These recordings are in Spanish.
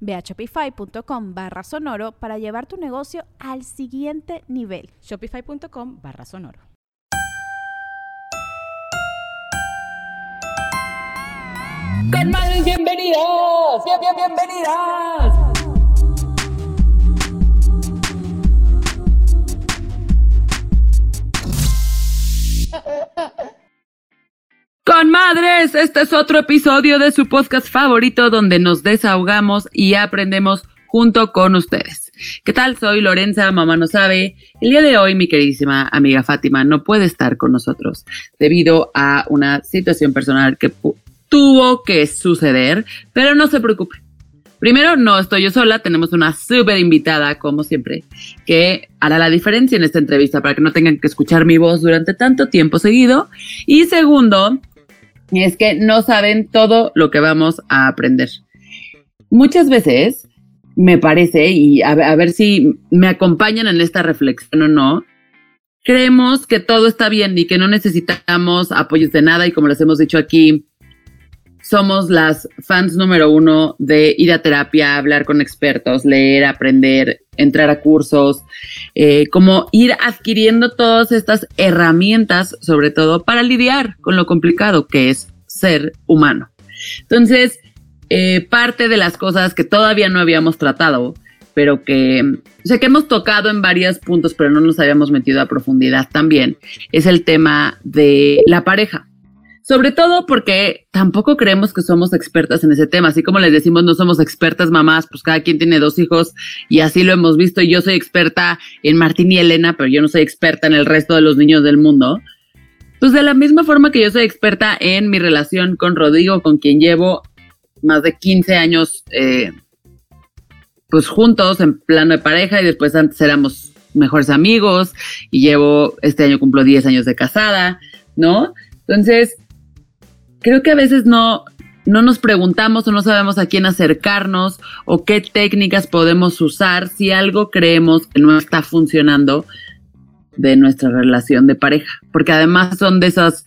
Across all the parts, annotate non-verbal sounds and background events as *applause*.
Ve a shopify.com barra sonoro para llevar tu negocio al siguiente nivel. Shopify.com barra sonoro. Con madres bienvenidas, bien, bien, bienvenidas. Con madres, este es otro episodio de su podcast favorito donde nos desahogamos y aprendemos junto con ustedes. ¿Qué tal? Soy Lorenza, mamá no sabe. El día de hoy mi queridísima amiga Fátima no puede estar con nosotros debido a una situación personal que tuvo que suceder, pero no se preocupe. Primero, no estoy yo sola, tenemos una súper invitada, como siempre, que hará la diferencia en esta entrevista para que no tengan que escuchar mi voz durante tanto tiempo seguido. Y segundo, es que no saben todo lo que vamos a aprender. Muchas veces me parece, y a, ver si me acompañan en esta reflexión o no, creemos que todo está bien y que no necesitamos apoyos de nada y como les hemos dicho aquí, somos las fans número uno de ir a terapia, hablar con expertos, leer, aprender, entrar a cursos, eh, como ir adquiriendo todas estas herramientas, sobre todo para lidiar con lo complicado que es ser humano. Entonces, eh, parte de las cosas que todavía no habíamos tratado, pero que sé que hemos tocado en varios puntos, pero no nos habíamos metido a profundidad también, es el tema de la pareja. Sobre todo porque tampoco creemos que somos expertas en ese tema. Así como les decimos, no somos expertas mamás, pues cada quien tiene dos hijos y así lo hemos visto. Y yo soy experta en Martín y Elena, pero yo no soy experta en el resto de los niños del mundo. Pues de la misma forma que yo soy experta en mi relación con Rodrigo, con quien llevo más de 15 años, eh, pues juntos en plano de pareja y después antes éramos mejores amigos y llevo, este año cumplo 10 años de casada, ¿no? Entonces, creo que a veces no, no nos preguntamos o no sabemos a quién acercarnos o qué técnicas podemos usar si algo creemos que no está funcionando de nuestra relación de pareja, porque además son de esos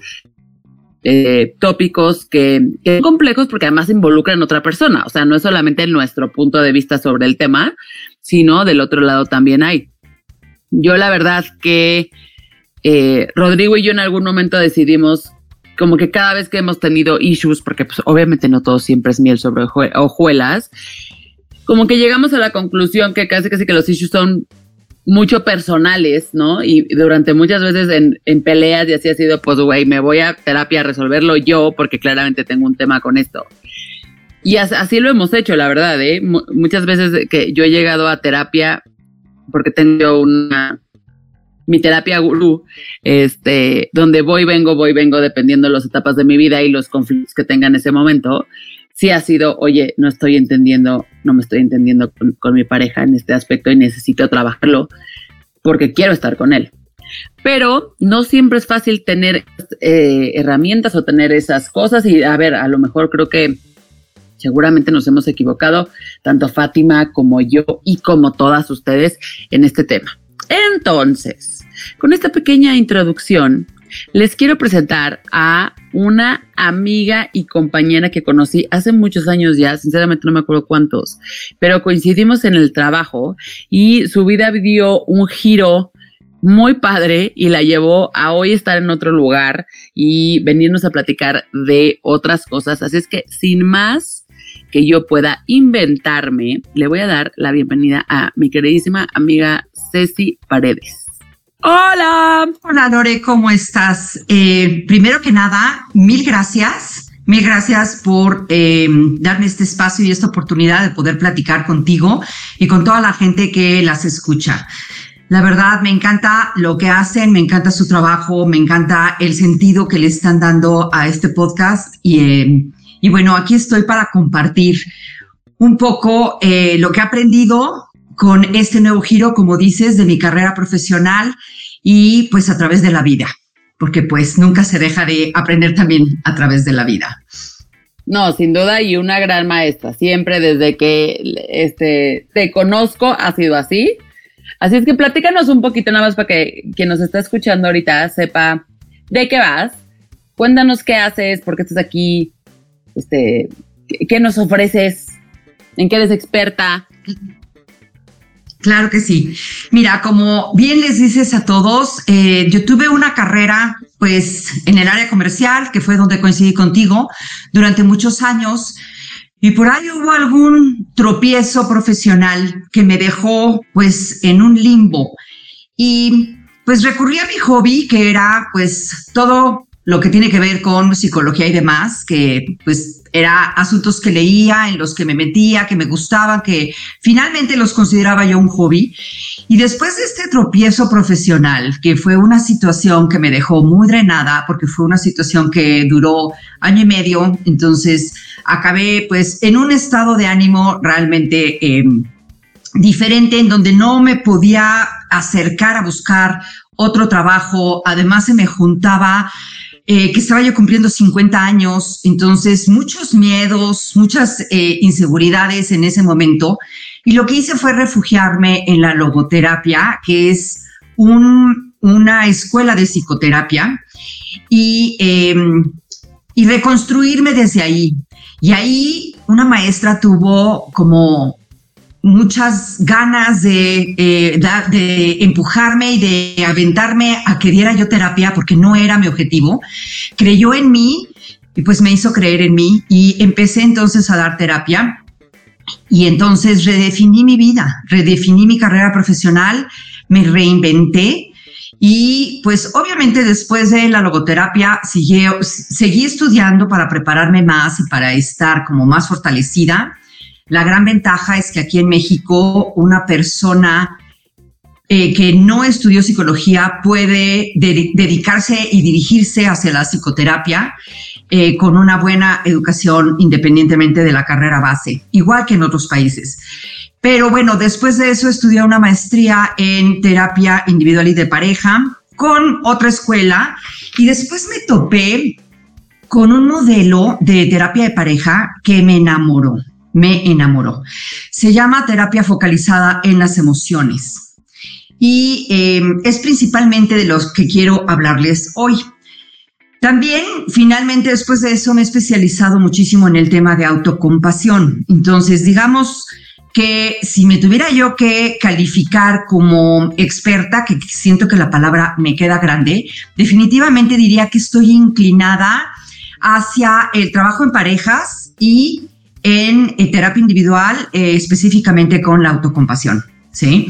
eh, tópicos que, son complejos porque además involucran a otra persona, o sea, no es solamente nuestro punto de vista sobre el tema, sino del otro lado también hay. Yo la verdad que eh, Rodrigo y yo en algún momento decidimos como que cada vez que hemos tenido issues, porque pues obviamente no todo siempre es miel sobre hojuelas, como que llegamos a la conclusión que casi casi que los issues son mucho personales, ¿no? Y durante muchas veces en, peleas y así ha sido, pues, güey, me voy a terapia a resolverlo yo porque claramente tengo un tema con esto. Y así lo hemos hecho, la verdad, ¿eh? muchas veces que yo he llegado a terapia porque tengo una mi terapia gurú, este, donde voy, vengo, voy, vengo, dependiendo de las etapas de mi vida y los conflictos que tenga en ese momento, sí ha sido, oye, no estoy entendiendo, no me estoy entendiendo con, mi pareja en este aspecto y necesito trabajarlo porque quiero estar con él. Pero no siempre es fácil tener eh, herramientas o tener esas cosas y a ver, a lo mejor creo que seguramente nos hemos equivocado, tanto Fátima como yo y como todas ustedes en este tema. Entonces, con esta pequeña introducción, les quiero presentar a una amiga y compañera que conocí hace muchos años ya, sinceramente no me acuerdo cuántos, pero coincidimos en el trabajo y su vida dio un giro muy padre y la llevó a hoy estar en otro lugar y venirnos a platicar de otras cosas. Así es que sin más que yo pueda inventarme, le voy a dar la bienvenida a mi queridísima amiga Ceci Paredes. Hola. Hola Lore, ¿cómo estás? Eh, primero que nada, mil gracias. Mil gracias por eh, darme este espacio y esta oportunidad de poder platicar contigo y con toda la gente que las escucha. La verdad, me encanta lo que hacen, me encanta su trabajo, me encanta el sentido que le están dando a este podcast y, eh, y bueno, aquí estoy para compartir un poco lo que he aprendido con este nuevo giro, como dices, de mi carrera profesional y pues a través de la vida, porque pues nunca se deja de aprender también a través de la vida. No, sin duda y una gran maestra, siempre desde que este, te conozco ha sido así. Así es que platícanos un poquito nada más para que quien nos está escuchando ahorita sepa de qué vas. Cuéntanos qué haces, por qué estás aquí, este, qué nos ofreces, en qué eres experta. Claro que sí. Mira, como bien les dices a todos, eh, yo tuve una carrera pues en el área comercial, que fue donde coincidí contigo durante muchos años. Y por ahí hubo algún tropiezo profesional que me dejó pues en un limbo. Y pues recurrí a mi hobby, que era pues todo lo que tiene que ver con psicología y demás, que pues era asuntos que leía, en los que me metía, que me gustaban, que finalmente los consideraba yo un hobby. Y después de este tropiezo profesional, que fue una situación que me dejó muy drenada, porque fue una situación que duró año y medio, entonces acabé pues en un estado de ánimo realmente em, diferente, en donde no me podía acercar a buscar otro trabajo, además se me juntaba eh, que estaba yo cumpliendo 50 años, entonces muchos miedos, muchas eh, inseguridades en ese momento. Y lo que hice fue refugiarme en la logoterapia, que es una escuela de psicoterapia, y, em, y reconstruirme desde ahí. Y ahí una maestra tuvo como muchas ganas de, eh, de, empujarme y de aventarme a que diera yo terapia porque no era mi objetivo. Creyó en mí y pues me hizo creer en mí y empecé entonces a dar terapia y entonces redefiní mi vida, redefiní mi carrera profesional, me reinventé y pues obviamente después de la logoterapia seguí, seguí estudiando para prepararme más y para estar como más fortalecida la gran ventaja es que aquí en México una persona eh, que no estudió psicología puede dedicarse y dirigirse hacia la psicoterapia eh, con una buena educación independientemente de la carrera base, igual que en otros países. Pero bueno, después de eso estudié una maestría en terapia individual y de pareja con otra escuela y después me topé con un modelo de terapia de pareja que me enamoró me enamoró. Se llama terapia focalizada en las emociones y em, es principalmente de los que quiero hablarles hoy. También, finalmente, después de eso, me he especializado muchísimo en el tema de autocompasión. Entonces, digamos que si me tuviera yo que calificar como experta, que siento que la palabra me queda grande, definitivamente diría que estoy inclinada hacia el trabajo en parejas y en, eh, terapia individual, eh, específicamente con la autocompasión, ¿sí?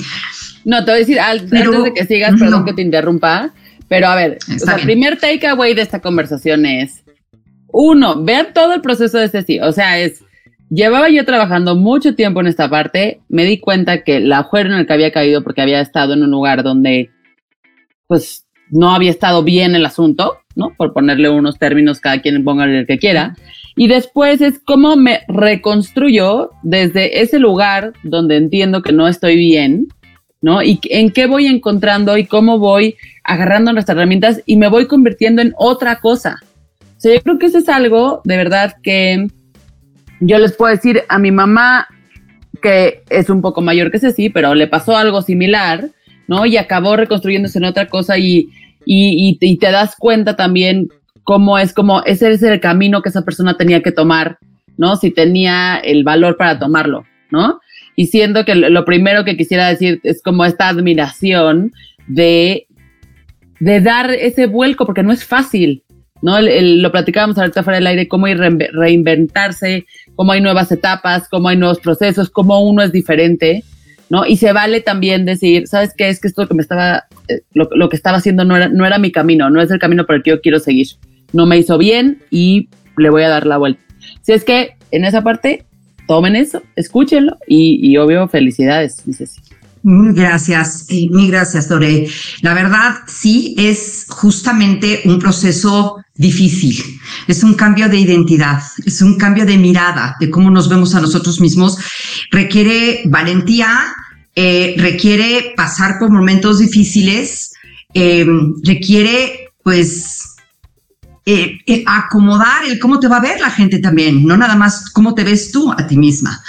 No, te voy a decir, antes de que sigas, perdón que te interrumpa, pero a ver, el primer takeaway de esta conversación es, uno, vean todo el proceso de este sí, o sea, es, llevaba yo trabajando mucho tiempo en esta parte, me di cuenta que la agujero en el que había caído porque había estado en un lugar donde, pues, no había estado bien el asunto, ¿no? Por ponerle unos términos, cada quien ponga el que quiera. Y después es cómo me reconstruyo desde ese lugar donde entiendo que no estoy bien, ¿no? Y en qué voy encontrando y cómo voy agarrando nuestras herramientas y me voy convirtiendo en otra cosa. O sea, yo creo que eso es algo de verdad que yo les puedo decir a mi mamá que es un poco mayor que sí, pero le pasó algo similar, ¿no? Y acabó reconstruyéndose en otra cosa y, y, y te das cuenta también cómo es como ese es el camino que esa persona tenía que tomar, ¿no? Si tenía el valor para tomarlo, ¿no? Y siendo que lo primero que quisiera decir es como esta admiración de, de dar ese vuelco, porque no es fácil, ¿no? lo platicábamos ahorita fuera del aire, cómo ir reinventarse, cómo hay nuevas etapas, cómo hay nuevos procesos, cómo uno es diferente. ¿no? Y se vale también decir, ¿sabes qué? Es que esto que me estaba, eh, lo, lo, que estaba haciendo no era, no era mi camino, no es el camino por el que yo quiero seguir. No me hizo bien y le voy a dar la vuelta. Si es que en esa parte, tomen eso, escúchenlo y, y obvio, felicidades, dices. Mil gracias, eh, gracias, Dore. La verdad, sí, es justamente un proceso difícil. Es un cambio de identidad, es un cambio de mirada, de cómo nos vemos a nosotros mismos. Requiere valentía, eh, requiere pasar por momentos difíciles, eh, requiere, pues, eh, eh, acomodar el cómo te va a ver la gente también, no nada más cómo te ves tú a ti misma.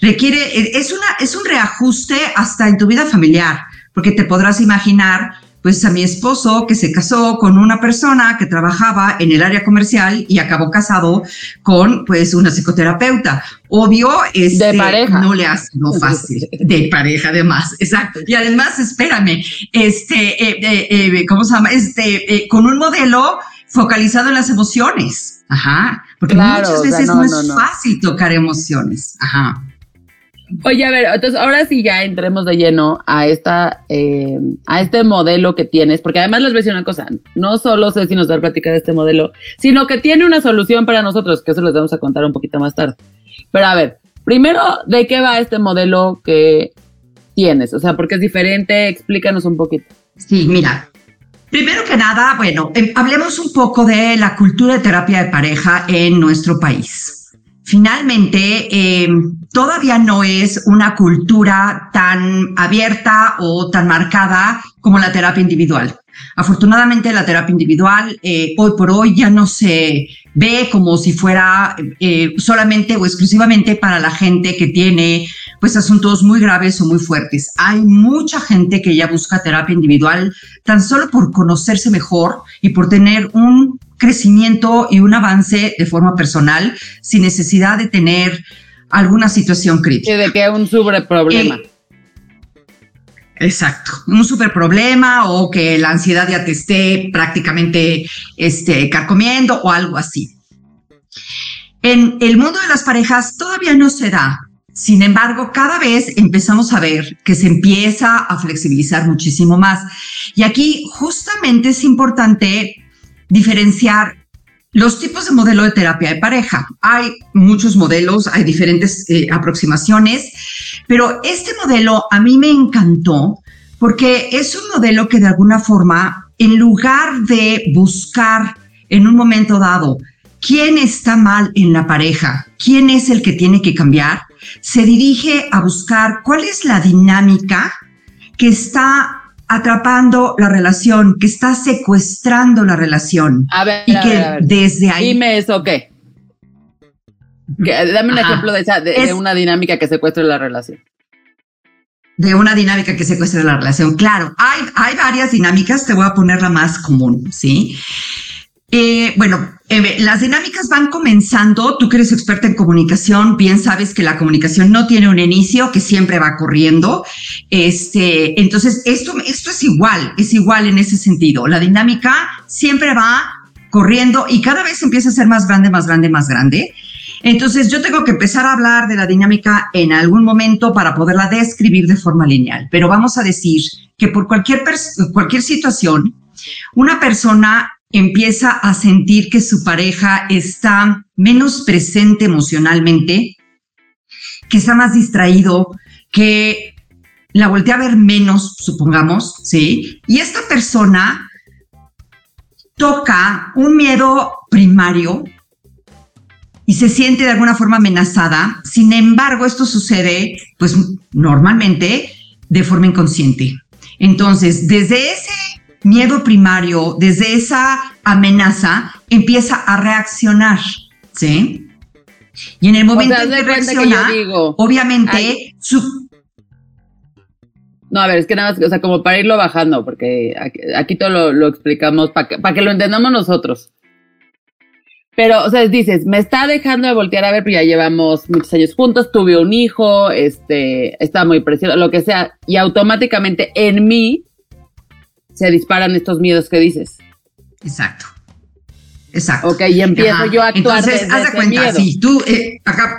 Requiere, eh, es, una, es un reajuste hasta en tu vida familiar, porque te podrás imaginar, pues a mi esposo que se casó con una persona que trabajaba en el área comercial y acabó casado con pues una psicoterapeuta. Obvio, este, de pareja. no le ha sido fácil. De pareja, además, exacto. Y además, espérame, este, eh, eh, ¿cómo se llama? Este, eh, con un modelo focalizado en las emociones. Ajá. Porque Claro, muchas o sea, veces no, no, es no, no. fácil tocar emociones. Ajá. Oye, a ver, entonces ahora sí ya entremos de lleno a esta, eh, a este modelo que tienes, porque además les voy a decir una cosa, no solo sé si nos da a platicar de este modelo, sino que tiene una solución para nosotros, que eso les vamos a contar un poquito más tarde. Pero a ver, primero, ¿de qué va este modelo que tienes? O sea, porque es diferente, explícanos un poquito. Sí, mira. Primero que nada, bueno, eh, hablemos un poco de la cultura de terapia de pareja en nuestro país. Finalmente, eh, todavía no es una cultura tan abierta o tan marcada como la terapia individual. Afortunadamente, la terapia individual eh, hoy por hoy ya no se ve como si fuera eh, solamente o exclusivamente para la gente que tiene pues asuntos muy graves o muy fuertes. Hay mucha gente que ya busca terapia individual tan solo por conocerse mejor y por tener un crecimiento y un avance de forma personal sin necesidad de tener alguna situación Sí, crítica. de que un sobreproblema. Eh, Exacto, un super problema o que la ansiedad ya te esté prácticamente este, carcomiendo o algo así. En el mundo de las parejas todavía no se da. Sin embargo, cada vez empezamos a ver que se empieza a flexibilizar muchísimo más. Y aquí justamente es importante diferenciar los tipos de modelo de terapia de pareja. Hay muchos modelos, hay diferentes eh, aproximaciones, pero este modelo a mí me encantó porque es un modelo que de alguna forma, en lugar de buscar en un momento dado quién está mal en la pareja, quién es el que tiene que cambiar, se dirige a buscar cuál es la dinámica que está atrapando la relación, que está secuestrando la relación A ver, y a que ver, a ver. desde ahí Dime eso, ¿qué? Que- Dame un Ajá. ejemplo de, esa, de, de Es- una dinámica que secuestre la relación. de una dinámica que secuestra la relación. Claro, hay, hay varias dinámicas, te voy a poner la más común, ¿sí? Eh, bueno, eh, las dinámicas van comenzando. Tú que eres experta en comunicación, bien sabes que la comunicación no tiene un inicio, que siempre va corriendo. Este, entonces, esto, esto es igual, es igual en ese sentido. La dinámica siempre va corriendo y cada vez empieza a ser más grande, más grande, más grande. Entonces, yo tengo que empezar a hablar de la dinámica en algún momento para poderla describir de forma lineal. Pero vamos a decir que por cualquier, cualquier situación, una persona empieza a sentir que su pareja está menos presente emocionalmente, que está más distraído, que la voltea a ver menos, supongamos, ¿sí? Y esta persona toca un miedo primario y se siente de alguna forma amenazada. Sin embargo, esto sucede, pues normalmente, de forma inconsciente. Entonces, desde ese miedo primario, desde esa amenaza, empieza a reaccionar, ¿sí? Y en el O momento sea, haz en de que digo, obviamente, su, no, a ver, es que nada más, o sea, como para irlo bajando, porque aquí, aquí todo lo, lo explicamos para que, que lo entendamos nosotros. Pero, o sea, dices, me está dejando de voltear a ver, pero ya llevamos muchos años juntos, tuve un hijo, este, está muy precioso, lo que sea, y automáticamente en mí se disparan estos miedos que dices. exacto. Exacto. Ok, y empiezo Ajá. yo a actuar Entonces, desde haz de cuenta, miedo. si tú, eh, acá,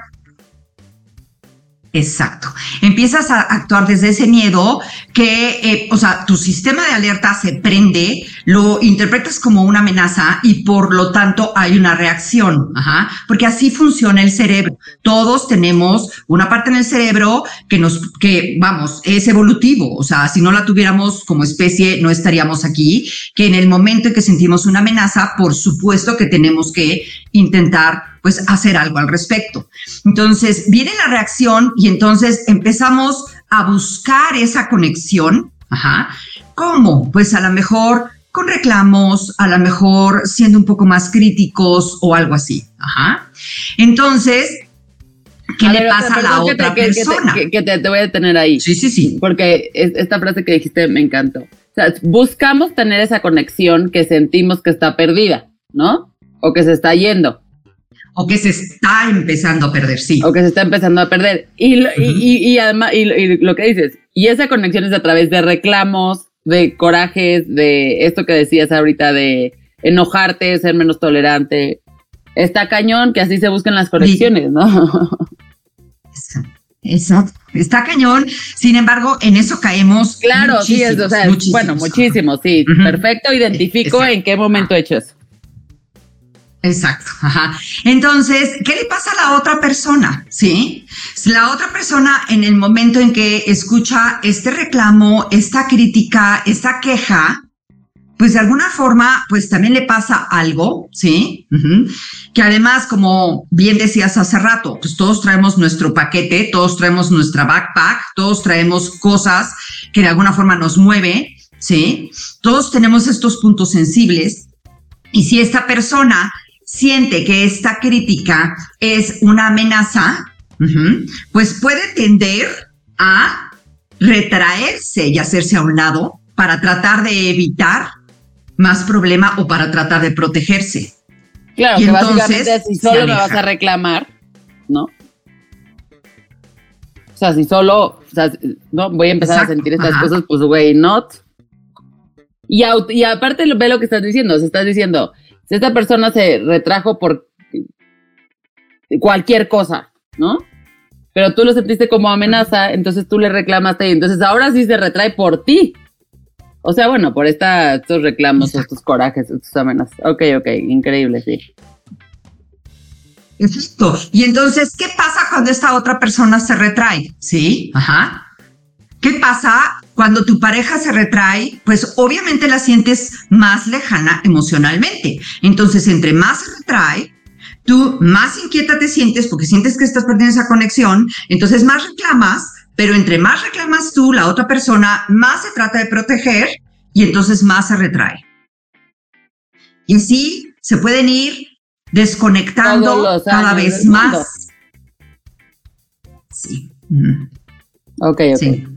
Exacto. Empiezas a actuar desde ese miedo que, eh, o sea, tu sistema de alerta se prende, lo interpretas como una amenaza y por lo tanto hay una reacción. Ajá. Porque así funciona el cerebro. Todos tenemos una parte en el cerebro que nos, que vamos, es evolutivo. O sea, si no la tuviéramos como especie, no estaríamos aquí. Que en el momento en que sentimos una amenaza, por supuesto que tenemos que intentar pues hacer algo al respecto. Entonces viene la reacción y entonces empezamos a buscar esa conexión. Ajá. ¿Cómo? Pues a lo mejor con reclamos, a lo mejor siendo un poco más críticos o algo así. Ajá. Entonces, ¿qué le pasa a la otra persona? Que, te, te, voy a detener ahí. Sí, sí, sí. Porque esta frase que dijiste me encantó. O sea, buscamos tener esa conexión que sentimos que está perdida, ¿no? O que se está yendo. O que se está empezando a perder, sí. O que se está empezando a perder. Y, y, y, además, y, lo que dices, y esa conexión es a través de reclamos, de corajes, de esto que decías ahorita, de enojarte, ser menos tolerante. Está cañón que así se buscan las conexiones, ¿no? Exacto. Está cañón. Sin embargo, en eso caemos. Claro, sí, es, o sea, bueno, muchísimo, sí. Perfecto, identifico en qué momento he hecho eso. Exacto. Ajá. Entonces, ¿qué le pasa a la otra persona? Sí. La otra persona en el momento en que escucha este reclamo, esta crítica, esta queja, pues de alguna forma, pues también le pasa algo, ¿sí? Que además, como bien decías hace rato, pues todos traemos nuestro paquete, todos traemos nuestra backpack, todos traemos cosas que de alguna forma nos mueve, ¿sí? Todos tenemos estos puntos sensibles. Y si esta persona siente que esta crítica es una amenaza, pues puede tender a retraerse y hacerse a un lado para tratar de evitar más problema o para tratar de protegerse. Claro, que básicamente si solo me vas a reclamar, ¿no? O sea, si solo, o sea, no voy a empezar a sentir estas cosas, pues güey, not. Y, y aparte ve lo que estás diciendo, o sea, estás diciendo, si esta persona se retrajo por cualquier cosa, ¿no? Pero tú lo sentiste como amenaza, entonces tú le reclamaste y entonces ahora sí se retrae por ti. O sea, bueno, por esta, estos reclamos, estos corajes, estos amenazas. Ok, ok, increíble, sí. Exacto. Y entonces, ¿qué pasa cuando esta otra persona se retrae? Sí, ajá. ¿Qué pasa cuando tu pareja se retrae? Pues obviamente la sientes más lejana emocionalmente. Entonces, entre más se retrae, tú más inquieta te sientes porque sientes que estás perdiendo esa conexión, entonces más reclamas, pero entre más reclamas tú, la otra persona más se trata de proteger y entonces más se retrae. Y así se pueden ir desconectando cada vez más. Sí. Ok, ok. Sí.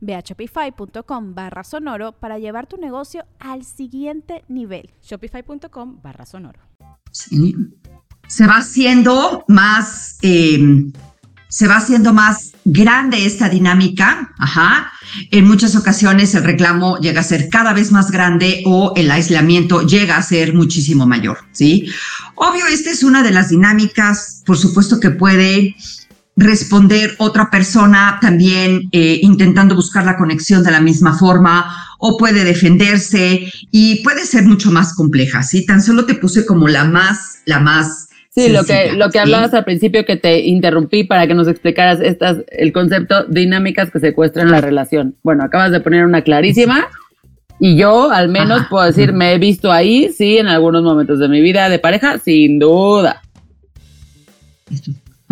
Ve a shopify.com barra sonoro para llevar tu negocio al siguiente nivel. Shopify.com barra sonoro. Se va haciendo más, em, se va haciendo más grande esta dinámica. Ajá. En muchas ocasiones el reclamo llega a ser cada vez más grande o el aislamiento llega a ser muchísimo mayor. ¿sí? Obvio, esta es una de las dinámicas, por supuesto que puede responder otra persona también eh, intentando buscar la conexión de la misma forma o puede defenderse y puede ser mucho más compleja, ¿sí? Tan solo te puse como la más, la más... Sí, lo que, lo que hablabas al principio que te interrumpí para que nos explicaras estas, el concepto dinámicas que secuestran la relación. Bueno, acabas de poner una clarísima Y yo, al menos, puedo decir, me he visto ahí, sí, en algunos momentos de mi vida de pareja, sin duda.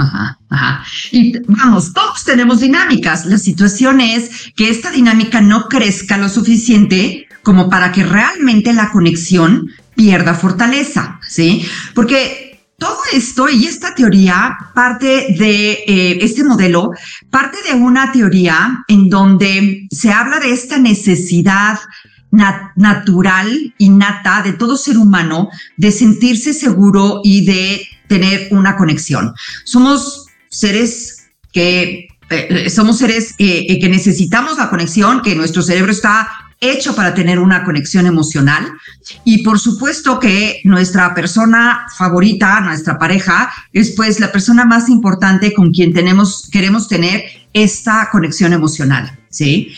Ajá, ajá. Y vamos, todos tenemos dinámicas. La situación es que esta dinámica no crezca lo suficiente como para que realmente la conexión pierda fortaleza, ¿sí? Porque todo esto y esta teoría parte de eh, este modelo, parte de una teoría en donde se habla de esta necesidad natural, innata de todo ser humano de sentirse seguro y de tener una conexión. Somos seres que eh, somos seres eh, que necesitamos la conexión, que nuestro cerebro está hecho para tener una conexión emocional y por supuesto que nuestra persona favorita, nuestra pareja, es pues la persona más importante con quien tenemos, queremos tener esta conexión emocional, ¿sí?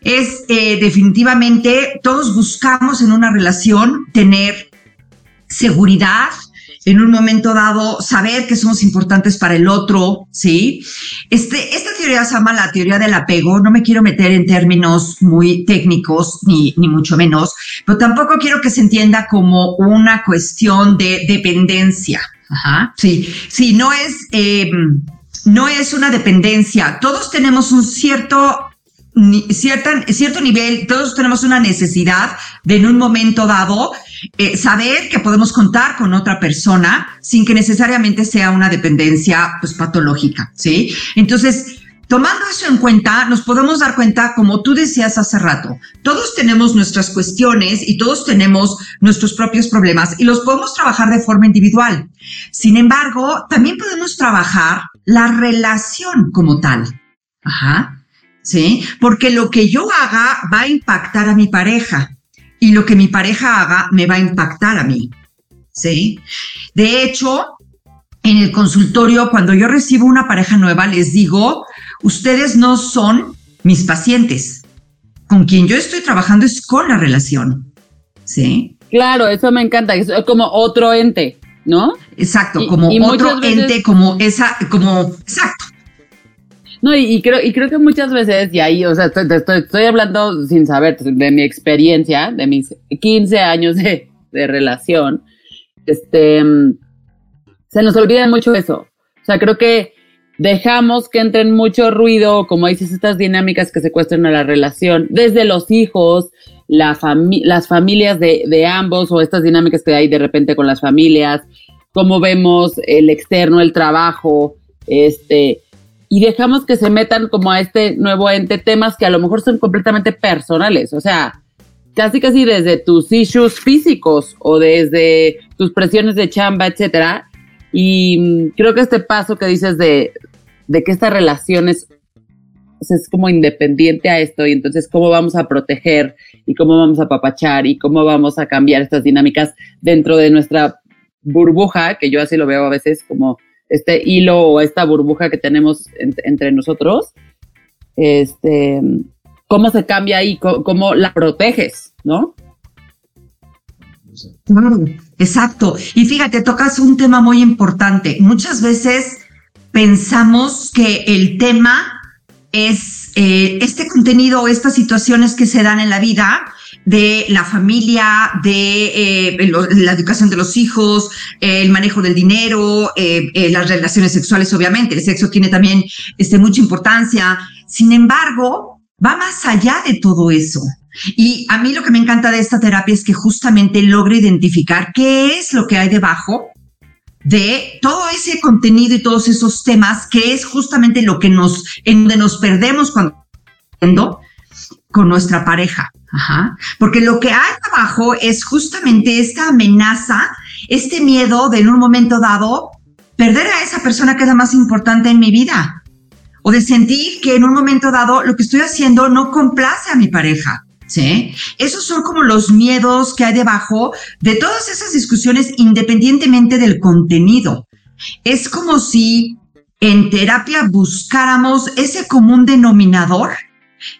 es eh, definitivamente, todos buscamos en una relación tener seguridad, en un momento dado saber que somos importantes para el otro, ¿sí? Este, esta teoría se llama la teoría del apego, no me quiero meter en términos muy técnicos, ni, ni mucho menos, pero tampoco quiero que se entienda como una cuestión de dependencia. Ajá. Sí, sí, no es, eh, no es una dependencia. Todos tenemos un cierto cierta, cierto nivel, todos tenemos una necesidad de en un momento dado eh, saber que podemos contar con otra persona sin que necesariamente sea una dependencia pues, patológica, ¿sí? Entonces, tomando eso en cuenta, nos podemos dar cuenta, como tú decías hace rato, todos tenemos nuestras cuestiones y todos tenemos nuestros propios problemas y los podemos trabajar de forma individual. Sin embargo, también podemos trabajar la relación como tal. Ajá. ¿sí? Porque lo que yo haga va a impactar a mi pareja y lo que mi pareja haga me va a impactar a mí, ¿sí? De hecho, en el consultorio, cuando yo recibo una pareja nueva, les digo, ustedes no son mis pacientes. Con quien yo estoy trabajando es con la relación, ¿sí? Claro, eso me encanta, es como otro ente, ¿no? Exacto, como otro ente, como esa, como, exacto, no, y, creo, y creo que muchas veces, y ahí, o sea, estoy, estoy, hablando sin saber de mi experiencia, de mis 15 años de, de relación, este, se nos olvida mucho eso. O sea, creo que dejamos que entren mucho ruido, como dices, estas dinámicas que secuestran a la relación, desde los hijos, la las familias de, de, ambos o estas dinámicas que hay de repente con las familias, cómo vemos el externo, el trabajo, este, y dejamos que se metan como a este nuevo ente temas que a lo mejor son completamente personales, o sea, casi casi desde tus issues físicos o desde tus presiones de chamba, etcétera. Y mm, creo que este paso que dices de, de que esta relación es, es como independiente a esto y entonces cómo vamos a proteger y cómo vamos a papachar y cómo vamos a cambiar estas dinámicas dentro de nuestra burbuja, que yo así lo veo a veces como este hilo o esta burbuja que tenemos entre nosotros, este, cómo se cambia ahí, cómo, la proteges, ¿no? Exacto. Y fíjate, tocas un tema muy importante. Muchas veces pensamos que el tema es eh, este contenido o estas situaciones que se dan en la vida de la familia, de eh, la educación de los hijos, el manejo del dinero, eh, eh, las relaciones sexuales, obviamente. El sexo tiene también este, mucha importancia. Sin embargo, va más allá de todo eso. Y a mí lo que me encanta de esta terapia es que justamente logra identificar qué es lo que hay debajo de todo ese contenido y todos esos temas, que es justamente lo que nos, en donde nos perdemos cuando con nuestra pareja. Ajá. Porque lo que hay abajo es justamente esta amenaza, este miedo de en un momento dado perder a esa persona que es la más importante en mi vida. O de sentir que en un momento dado lo que estoy haciendo no complace a mi pareja. ¿Sí? Esos son como los miedos que hay debajo de todas esas discusiones independientemente del contenido. Es como si en terapia buscáramos ese común denominador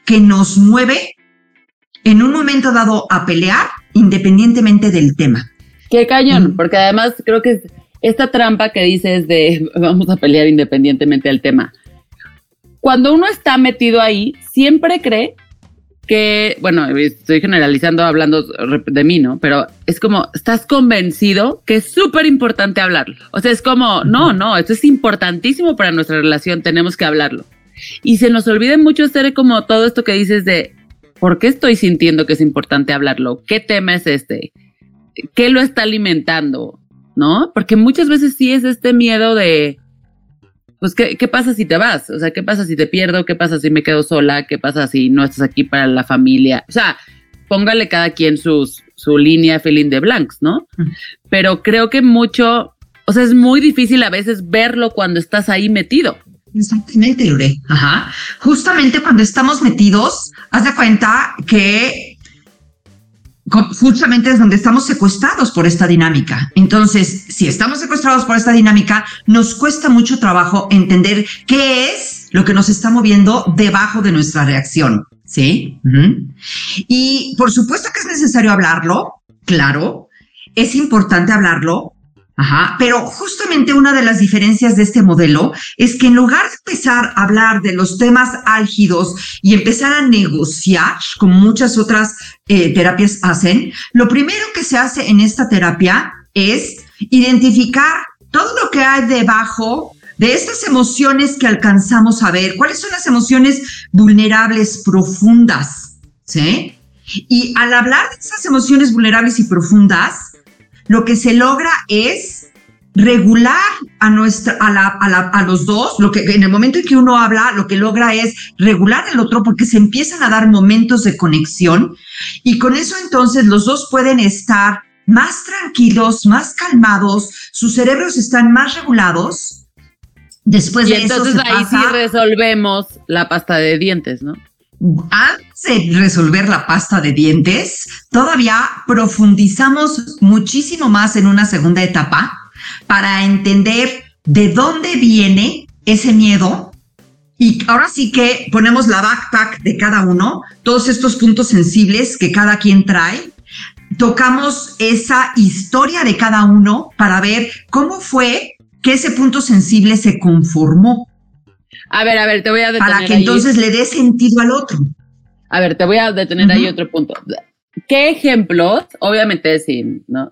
que nos mueve en un momento dado a pelear independientemente del tema. Qué cañón, porque además creo que esta trampa que dices de *laughs* vamos a pelear independientemente del tema. Cuando uno está metido ahí, siempre cree que, bueno, estoy generalizando hablando de mí, ¿no? Pero es como, estás convencido que es súper importante hablarlo. O sea, es como, no, no, esto es importantísimo para nuestra relación, tenemos que hablarlo. Y se nos olvida mucho hacer como todo esto que dices de, ¿por qué estoy sintiendo que es importante hablarlo? ¿Qué tema es este? ¿Qué lo está alimentando? ¿No? Porque muchas veces sí es este miedo de, pues, ¿qué, ¿qué, pasa si te vas? O sea, ¿qué pasa si te pierdo? ¿Qué pasa si me quedo sola? ¿Qué pasa si no estás aquí para la familia? O sea, póngale cada quien sus, su línea feeling de blanks, ¿no? Pero creo que mucho, o sea, es muy difícil a veces verlo cuando estás ahí metido. Exactamente, Lure. Ajá. Justamente cuando estamos metidos, haz de cuenta que justamente es donde estamos secuestrados por esta dinámica. Entonces, si estamos secuestrados por esta dinámica, nos cuesta mucho trabajo entender qué es lo que nos está moviendo debajo de nuestra reacción. ¿Sí? Y por supuesto que es necesario hablarlo, claro, es importante hablarlo, Ajá, pero justamente una de las diferencias de este modelo es que en lugar de empezar a hablar de los temas álgidos y empezar a negociar, como muchas otras eh, terapias hacen, lo primero que se hace en esta terapia es identificar todo lo que hay debajo de estas emociones que alcanzamos a ver, cuáles son las emociones vulnerables profundas, ¿sí? Y al hablar de esas emociones vulnerables y profundas, lo que se logra es regular a nuestra a, la, a, la, a, los dos lo que en el momento en que uno habla lo que logra es regular el otro porque se empiezan a dar momentos de conexión y con eso entonces los dos pueden estar más tranquilos más calmados sus cerebros están más regulados. Después y de entonces eso ahí sí resolvemos la pasta de dientes no antes de resolver la pasta de dientes, todavía profundizamos muchísimo más en una segunda etapa para entender de dónde viene ese miedo. Y ahora sí que ponemos la backpack de cada uno, todos estos puntos sensibles que cada quien trae. Tocamos esa historia de cada uno para ver cómo fue que ese punto sensible se conformó a ver, a ver, te voy a detener. Para que entonces le dé sentido al otro. A ver, te voy a detener ahí otro punto. ¿Qué ejemplos? Obviamente sí, ¿no?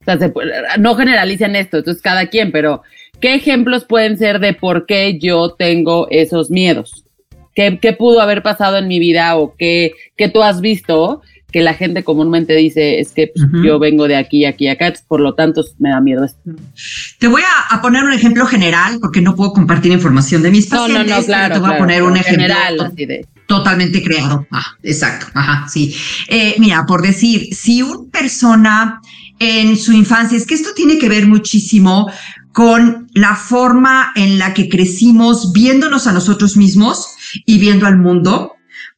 O sea, no generalicen esto, esto es cada quien, pero ¿qué ejemplos pueden ser de por qué yo tengo esos miedos? ¿Qué, qué pudo haber pasado en mi vida o qué, qué tú has visto que la gente comúnmente dice es que pues, yo vengo de aquí, aquí, acá, por lo tanto me da miedo esto. Te voy a, poner un ejemplo general porque no puedo compartir información de mis pacientes. No, no, no, claro. Te voy a poner un ejemplo general, totalmente creado. Ah, exacto, ajá, sí. Eh, mira, por decir, si una persona en su infancia, es que esto tiene que ver muchísimo con la forma en la que crecimos viéndonos a nosotros mismos y viendo al mundo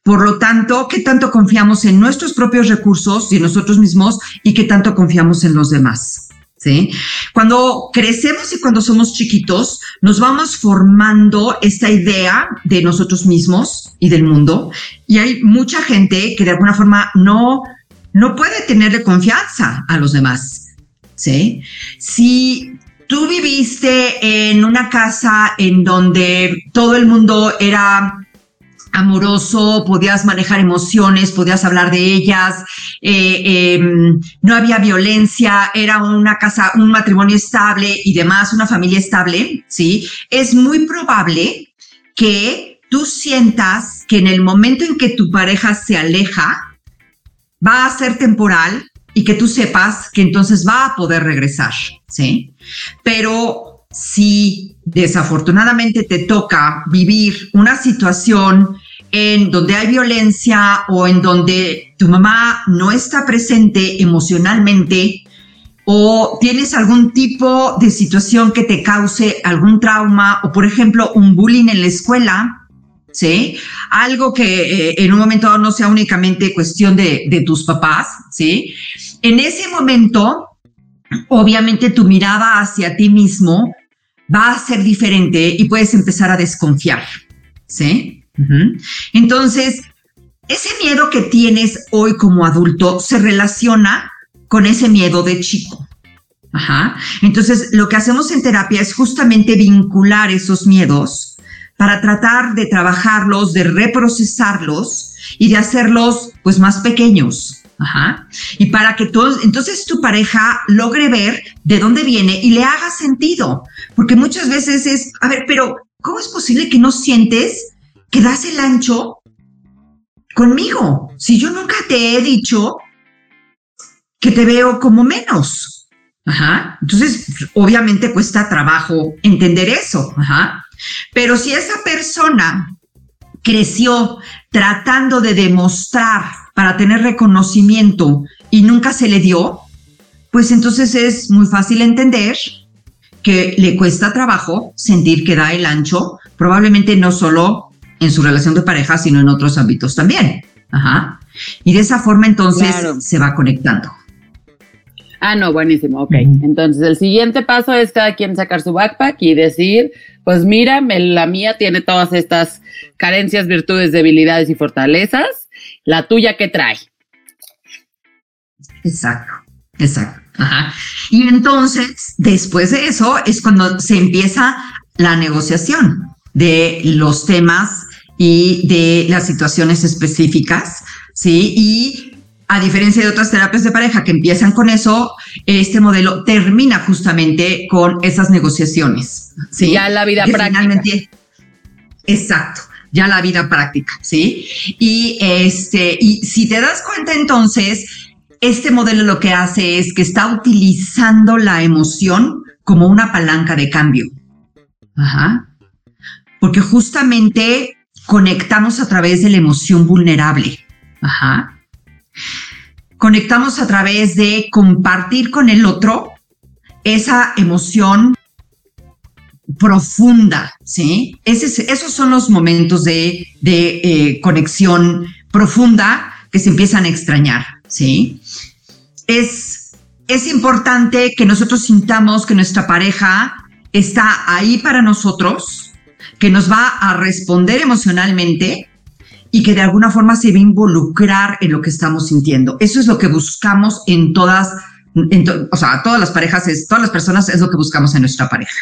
por lo tanto, ¿qué tanto confiamos en nuestros propios recursos y en nosotros mismos y qué tanto confiamos en los demás? ¿Sí? Cuando crecemos y cuando somos chiquitos, nos vamos formando esta idea de nosotros mismos y del mundo. Y hay mucha gente que de alguna forma no, no puede tenerle confianza a los demás. ¿Sí? Si tú viviste en una casa en donde todo el mundo era amoroso, podías manejar emociones, podías hablar de ellas, eh, em, no había violencia, era una casa, un matrimonio estable y demás, una familia estable, ¿sí? Es muy probable que tú sientas que en el momento en que tu pareja se aleja, va a ser temporal y que tú sepas que entonces va a poder regresar, ¿sí? Pero si desafortunadamente te toca vivir una situación en donde hay violencia o en donde tu mamá no está presente emocionalmente o tienes algún tipo de situación que te cause algún trauma o por ejemplo un bullying en la escuela, ¿sí? Algo que eh, en un momento no sea únicamente cuestión de, de tus papás, ¿sí? En ese momento, obviamente tu mirada hacia ti mismo va a ser diferente y puedes empezar a desconfiar, ¿sí? Entonces, ese miedo que tienes hoy como adulto se relaciona con ese miedo de chico. Ajá. Entonces, lo que hacemos en terapia es justamente vincular esos miedos para tratar de trabajarlos, de reprocesarlos y de hacerlos pues más pequeños. Ajá. Y para que todos, entonces tu pareja logre ver de dónde viene y le haga sentido. Porque muchas veces es, a ver, pero ¿cómo es posible que no sientes que das el ancho conmigo? Si yo nunca te he dicho que te veo como menos. Entonces, obviamente cuesta trabajo entender eso. Pero si esa persona creció tratando de demostrar para tener reconocimiento y nunca se le dio, pues entonces es muy fácil entender que le cuesta trabajo sentir que da el ancho, probablemente no solo en su relación de pareja, sino en otros ámbitos también. Ajá. Y de esa forma entonces se va conectando. Ah, no, buenísimo, ok. Entonces el siguiente paso es cada quien sacar su backpack y decir, pues mira, la mía tiene todas estas carencias, virtudes, debilidades y fortalezas. La tuya, ¿qué trae? Exacto, exacto. Ajá. Y entonces, después de eso, es cuando se empieza la negociación de los temas y de las situaciones específicas, ¿sí? Y a diferencia de otras terapias de pareja que empiezan con eso, este modelo termina justamente con esas negociaciones. ¿sí? Ya la vida práctica. Exacto, ya la vida práctica, ¿sí? Y, este, y si te das cuenta entonces, este modelo lo que hace es que está utilizando la emoción como una palanca de cambio. Ajá. Porque justamente conectamos a través de la emoción vulnerable. Ajá Conectamos a través de compartir con el otro esa emoción profunda, ¿sí? esos son los momentos de, eh, conexión profunda que se empiezan a extrañar, ¿sí? Es, es importante que nosotros sintamos que nuestra pareja está ahí para nosotros, que nos va a responder emocionalmente y que de alguna forma se va a involucrar en lo que estamos sintiendo. Eso es lo que buscamos en todas, o sea, todas las parejas, es, todas las personas es lo que buscamos en nuestra pareja.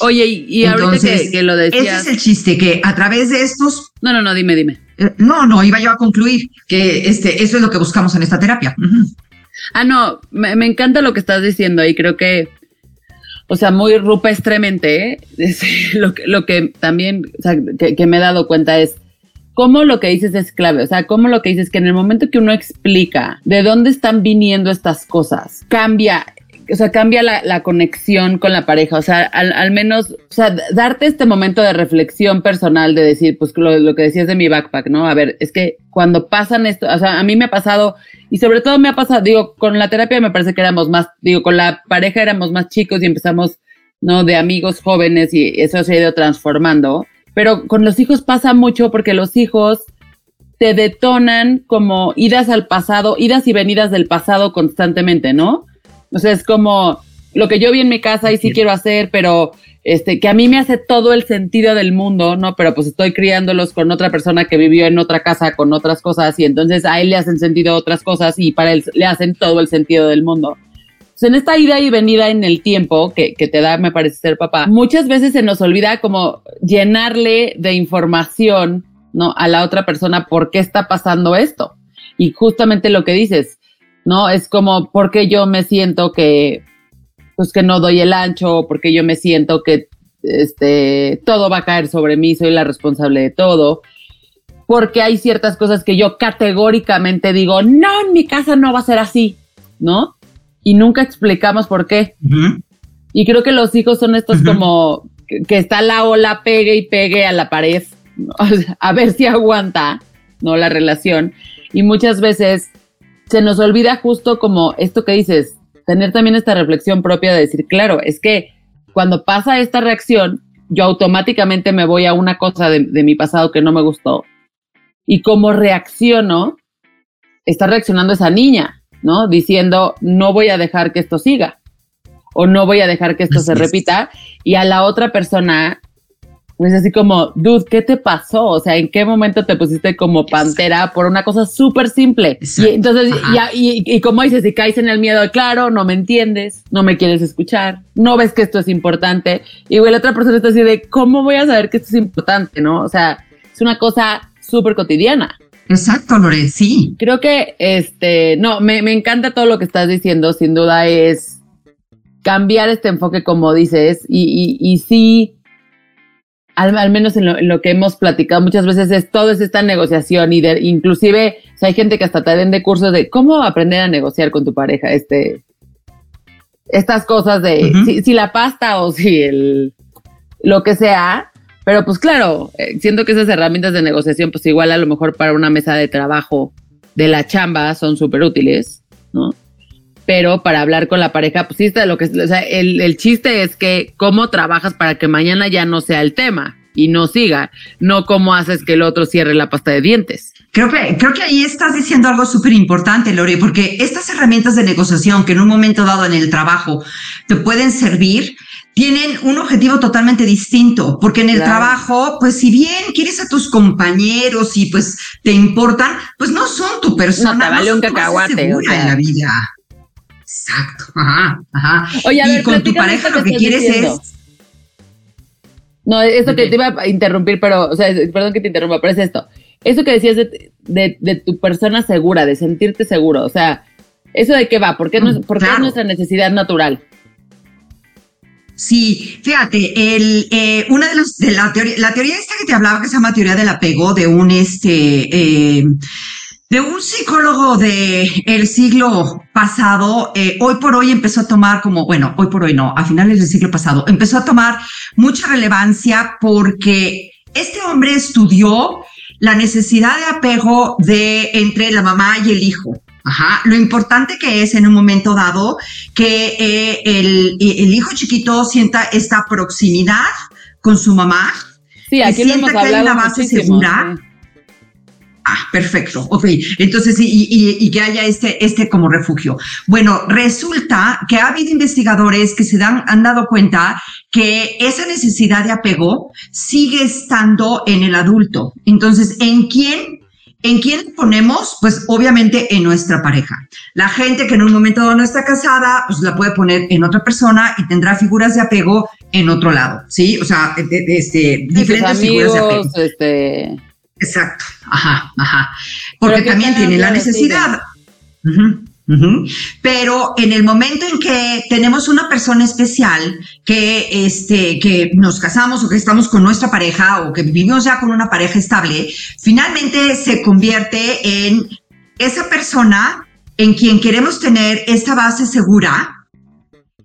Oye, y, ahorita que, lo decías. Ese es el chiste, que a través de estos. No, no, no, dime, dime. Eh, no, no, iba yo a concluir que este, eso es lo que buscamos en esta terapia. Ah, no, me, encanta lo que estás diciendo y creo que o sea, muy rupestremente, ¿eh? *laughs* lo, lo, que también sea, que, me he dado cuenta es, cómo lo que dices es clave, o sea, cómo lo que dices que en el momento que uno explica de dónde están viniendo estas cosas, cambia, o sea, cambia la, conexión con la pareja, o sea, al, menos, o sea, darte este momento de reflexión personal de decir, pues lo, lo, que decías de mi backpack, ¿no? A ver, es que cuando pasan esto, o sea, a mí me ha pasado, y sobre todo me ha pasado, digo, con la terapia me parece que éramos más, digo, con la pareja éramos más chicos y empezamos, ¿no? De amigos jóvenes y eso se ha ido transformando pero con los hijos pasa mucho porque los hijos te detonan como idas al pasado, idas y venidas del pasado constantemente, ¿no? O sea, es como lo que yo vi en mi casa y sí quiero hacer, pero este, que a mí me hace todo el sentido del mundo, ¿no? Pero pues estoy criándolos con otra persona que vivió en otra casa con otras cosas y entonces a él le hacen sentido otras cosas y para él le hacen todo el sentido del mundo en esta ida y venida en el tiempo que, te da, me parece ser papá, muchas veces se nos olvida como llenarle de información, ¿no? A la otra persona por qué está pasando esto. Y justamente lo que dices, ¿no? Es como, ¿por qué yo me siento que, pues que no doy el ancho? porque yo me siento que, este, todo va a caer sobre mí, soy la responsable de todo? Porque hay ciertas cosas que yo categóricamente digo, no, en mi casa no va a ser así, ¿no? y nunca explicamos por qué. Y creo que los hijos son estos como que, está la ola, pegue y pegue a la pared, *laughs* a ver si aguanta, ¿no? La relación. Y muchas veces se nos olvida justo como esto que dices, tener también esta reflexión propia de decir, claro, es que cuando pasa esta reacción, yo automáticamente me voy a una cosa de, de mi pasado que no me gustó. Y como reacciono, está reaccionando esa niña. ¿no? Diciendo, no voy a dejar que esto siga o no voy a dejar que esto se repita y a la otra persona pues así como, dude, ¿qué te pasó? O sea, ¿en qué momento te pusiste como pantera por una cosa súper simple? Y entonces, ya, y, y, como dices, si caes en el miedo, claro, no me entiendes, no me quieres escuchar, no ves que esto es importante. Y la otra persona está así de, ¿cómo voy a saber que esto es importante? ¿No? O sea, es una cosa súper cotidiana. Exacto, Lore, sí. Creo que, este, no, me, me encanta todo lo que estás diciendo, sin duda es cambiar este enfoque como dices y, y, y sí al, menos en lo, que hemos platicado muchas veces, es todo es esta negociación y de, inclusive hay gente que hasta te vende cursos de cómo aprender a negociar con tu pareja, este, estas cosas de si, la pasta o si el, lo que sea, pero pues claro, eh, siento que esas herramientas de negociación, pues igual a lo mejor para una mesa de trabajo de la chamba son súper útiles, ¿no? Pero para hablar con la pareja, pues sí está lo que, o sea, el, el chiste es que cómo trabajas para que mañana ya no sea el tema y no siga, no cómo haces que el otro cierre la pasta de dientes. Creo que, creo que ahí estás diciendo algo súper importante, Lori, porque estas herramientas de negociación que en un momento dado en el trabajo te pueden servir, tienen un objetivo totalmente distinto, porque en el trabajo, pues si bien quieres a tus compañeros y pues te importan, pues no son tu persona. No, te vale un cacahuate. O sea. en la vida. Exacto. Ajá, ajá. Oye, a y con tu pareja lo que quieres es. No, eso que te iba a interrumpir, pero, o sea, perdón que te interrumpa, pero es esto. Eso que decías de, de, tu persona segura, de sentirte seguro, o sea, ¿eso de qué va? ¿Por qué, no, por qué es nuestra necesidad natural? Sí, fíjate, el, eh, una de los, de la teoría, la teoría esta que te hablaba que se llama teoría del apego de un, este, eh, de un psicólogo de el siglo pasado, eh, hoy por hoy empezó a tomar como, bueno, hoy por hoy no, a finales del siglo pasado, empezó a tomar mucha relevancia porque este hombre estudió la necesidad de apego de entre la mamá y el hijo. Ajá, lo importante que es en un momento dado que eh, el, el, hijo chiquito sienta esta proximidad con su mamá. Sí, aquí que sienta que hay una base segura. Ah, perfecto. Ok. Entonces, y, y, que haya este, este como refugio. Bueno, resulta que ha habido investigadores que se dan, han dado cuenta que esa necesidad de apego sigue estando en el adulto. Entonces, ¿en quién ¿En quién ponemos? Pues obviamente en nuestra pareja. La gente que en un momento no está casada, pues la puede poner en otra persona y tendrá figuras de apego en otro lado, ¿sí? O sea, este, diferentes figuras de apego. Este Exacto, ajá, ajá. Porque también tiene la necesidad. Pero en el momento en que tenemos una persona especial, que, este, que nos casamos o que estamos con nuestra pareja o que vivimos ya con una pareja estable, finalmente se convierte en esa persona en quien queremos tener esta base segura,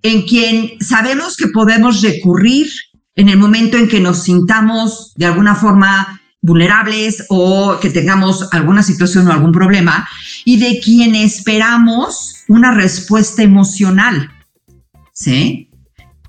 en quien sabemos que podemos recurrir en el momento en que nos sintamos de alguna forma vulnerables o que tengamos alguna situación o algún problema y de quien esperamos una respuesta emocional. ¿Sí?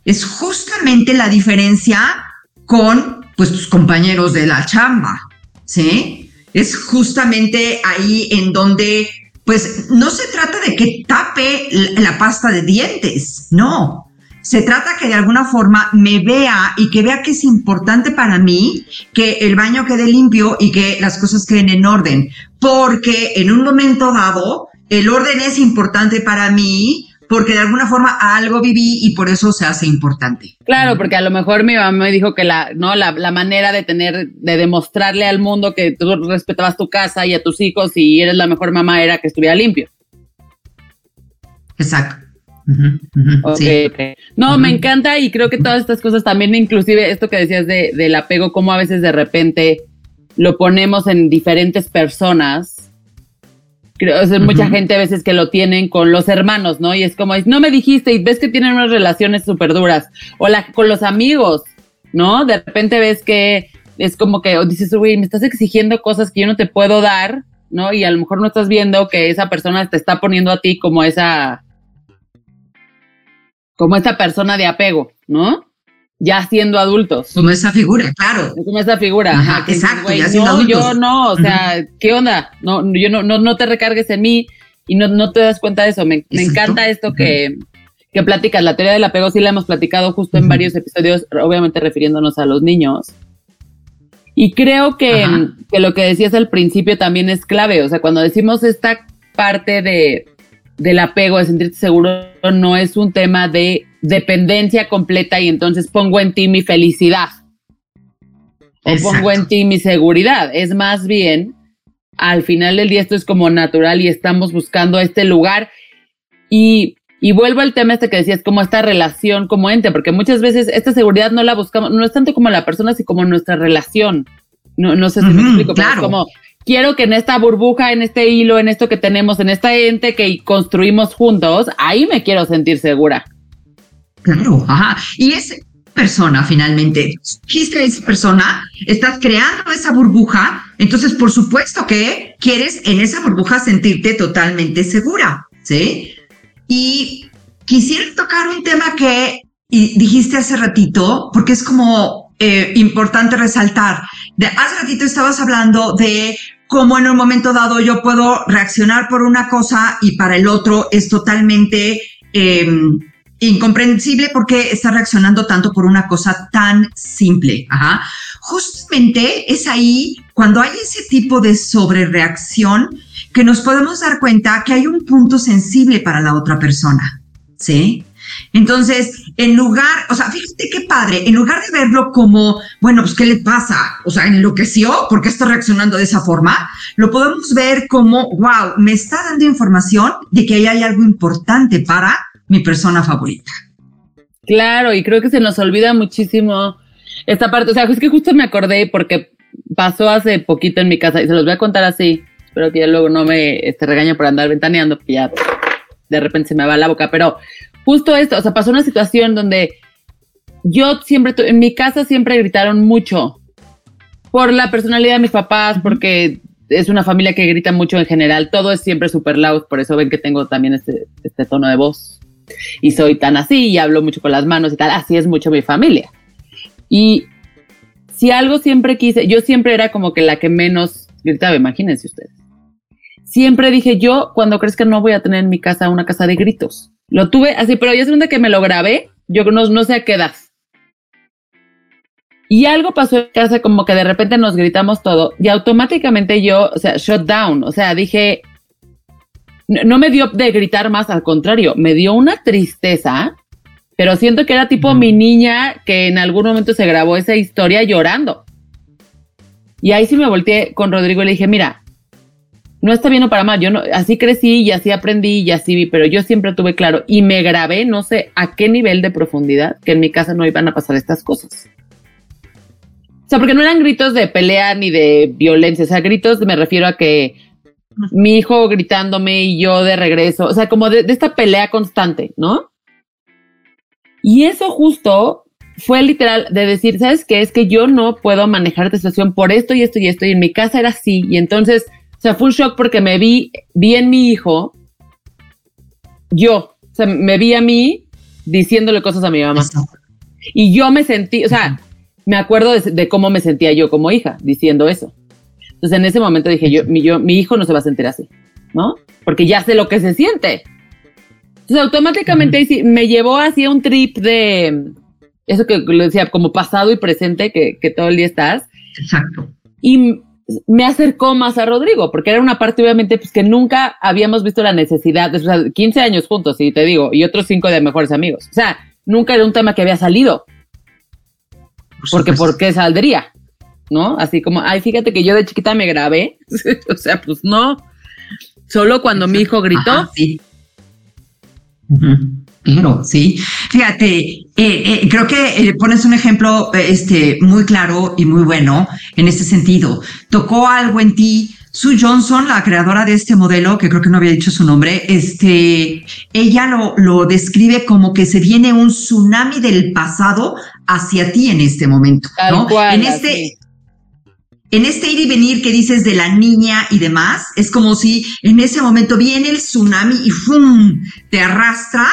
Es justamente la diferencia con pues tus compañeros de la chamba. ¿Sí? Es justamente ahí en donde pues no se trata de que tape la pasta de dientes, no, se trata que de alguna forma me vea y que vea que es importante para mí que el baño quede limpio y que las cosas queden en orden, porque en un momento dado el orden es importante para mí porque de alguna forma algo viví y por eso se hace importante. Claro, porque a lo mejor mi mamá me dijo que la, ¿no? la, la manera de tener, de demostrarle al mundo que tú respetabas tu casa y a tus hijos y eres la mejor mamá era que estuviera limpio. Exacto. No, me encanta y creo que todas estas cosas también, inclusive esto que decías de, del apego, como a veces de repente lo ponemos en diferentes personas. Creo, o mucha gente a veces que lo tienen con los hermanos, ¿no? Y es como, no me dijiste y ves que tienen unas relaciones súper duras. O la, con los amigos, ¿no? De repente ves que es como que dices, uy, me estás exigiendo cosas que yo no te puedo dar, ¿no? Y a lo mejor no estás viendo que esa persona te está poniendo a ti como esa como esta persona de apego, ¿no? Ya siendo adultos. Como esa figura, claro. Como esa figura. Ajá, exacto, ya siendo no, Yo no, o sea, ¿qué onda? No, yo no, no, no te recargues en mí y no, no te das cuenta de eso. Me, encanta esto que, que platicas. La teoría del apego sí la hemos platicado justo en varios episodios, obviamente refiriéndonos a los niños. Y creo que, que, lo que decías al principio también es clave. O sea, cuando decimos esta parte de, del apego, de sentirte seguro, no es un tema de dependencia completa y entonces pongo en ti mi felicidad. O pongo en ti mi seguridad. Es más bien, al final del día esto es como natural y estamos buscando este lugar. Y, y vuelvo al tema este que decías, como esta relación como ente, porque muchas veces esta seguridad no la buscamos, no es tanto como la persona, sino como nuestra relación. No, no sé si me explico, pero es como quiero que en esta burbuja, en este hilo, en esto que tenemos, en esta ente que construimos juntos, ahí me quiero sentir segura. Claro, ajá. Y esa persona finalmente, dijiste esa persona, estás creando esa burbuja, entonces por supuesto que quieres en esa burbuja sentirte totalmente segura, ¿sí? Y quisiera tocar un tema que dijiste hace ratito, porque es como eh, importante resaltar. Hace ratito estabas hablando de cómo en un momento dado yo puedo reaccionar por una cosa y para el otro es totalmente em, incomprensible porque está reaccionando tanto por una cosa tan simple. Ajá. Justamente es ahí cuando hay ese tipo de sobrereacción que nos podemos dar cuenta que hay un punto sensible para la otra persona. ¿Sí? Entonces, en lugar, o sea, fíjate qué padre, en lugar de verlo como, bueno, pues, ¿qué le pasa? O sea, enloqueció, ¿por qué está reaccionando de esa forma? Lo podemos ver como, wow, me está dando información de que ahí hay algo importante para mi persona favorita. Claro, y creo que se nos olvida muchísimo esta parte. O sea, es que justo me acordé porque pasó hace poquito en mi casa y se los voy a contar así. Espero que luego no me este, regañe por andar ventaneando, porque ya de repente se me va la boca. Pero justo esto, o sea, pasó una situación donde yo siempre, en mi casa siempre gritaron mucho por la personalidad de mis papás, porque es una familia que grita mucho en general, todo es siempre súper loud, por eso ven que tengo también este, este tono de voz y soy tan así y hablo mucho con las manos y tal, así es mucho mi familia. Y si algo siempre quise, yo siempre era como que la que menos gritaba, imagínense ustedes. Siempre dije, yo cuando crezca no voy a tener en mi casa una casa de gritos. Lo tuve así, pero ya es donde que me lo grabé, yo no, no sé a qué edad. Y algo pasó en casa como que de repente nos gritamos todo y automáticamente yo, o sea, shut down, o sea, dije, no, me dio de gritar más, al contrario, me dio una tristeza, pero siento que era tipo mi niña que en algún momento se grabó esa historia llorando. Y ahí sí me volteé con Rodrigo y le dije, mira, no está bien o para mal. Yo no, así crecí y así aprendí y así vi, pero yo siempre tuve claro y me grabé, no sé a qué nivel de profundidad, que en mi casa no iban a pasar estas cosas. O sea, porque no eran gritos de pelea ni de violencia, o sea, gritos me refiero a que mi hijo gritándome y yo de regreso, o sea, como de, de esta pelea constante, ¿no? Y eso justo fue literal de decir, ¿sabes qué? Es que yo no puedo manejar esta situación por esto y esto y esto, y en mi casa era así, y entonces o sea, fue un shock porque me vi, vi en mi hijo, yo, o sea, me vi a mí diciéndole cosas a mi mamá. Y yo me sentí, o sea, me acuerdo de, cómo me sentía yo como hija diciendo eso. Entonces en ese momento dije, yo mi, yo, mi hijo no se va a sentir así, ¿no? Porque ya sé lo que se siente. Entonces automáticamente me llevó hacia un trip de eso que le decía, como pasado y presente, que, que todo el día estás. Exacto. Y me acercó más a Rodrigo, porque era una parte obviamente pues que nunca habíamos visto la necesidad, de, o sea, 15 años juntos, y te digo, y otros cinco de mejores amigos. O sea, nunca era un tema que había salido. porque, ¿por qué saldría? ¿No? Así como, ay, fíjate que yo de chiquita me grabé. *laughs* o sea, pues no. Solo cuando mi hijo gritó. sí. Claro, sí. Fíjate, eh, eh, creo que eh, pones un ejemplo este, muy claro y muy bueno en este sentido. Tocó algo en ti. Sue Johnson, la creadora de este modelo, que creo que no había dicho su nombre, este, ella lo, lo describe como que se viene un tsunami del pasado hacia ti en este momento, ¿no? en este, en este ir y venir que dices de la niña y demás, es como si en ese momento viene el tsunami y ¡fum! te arrastra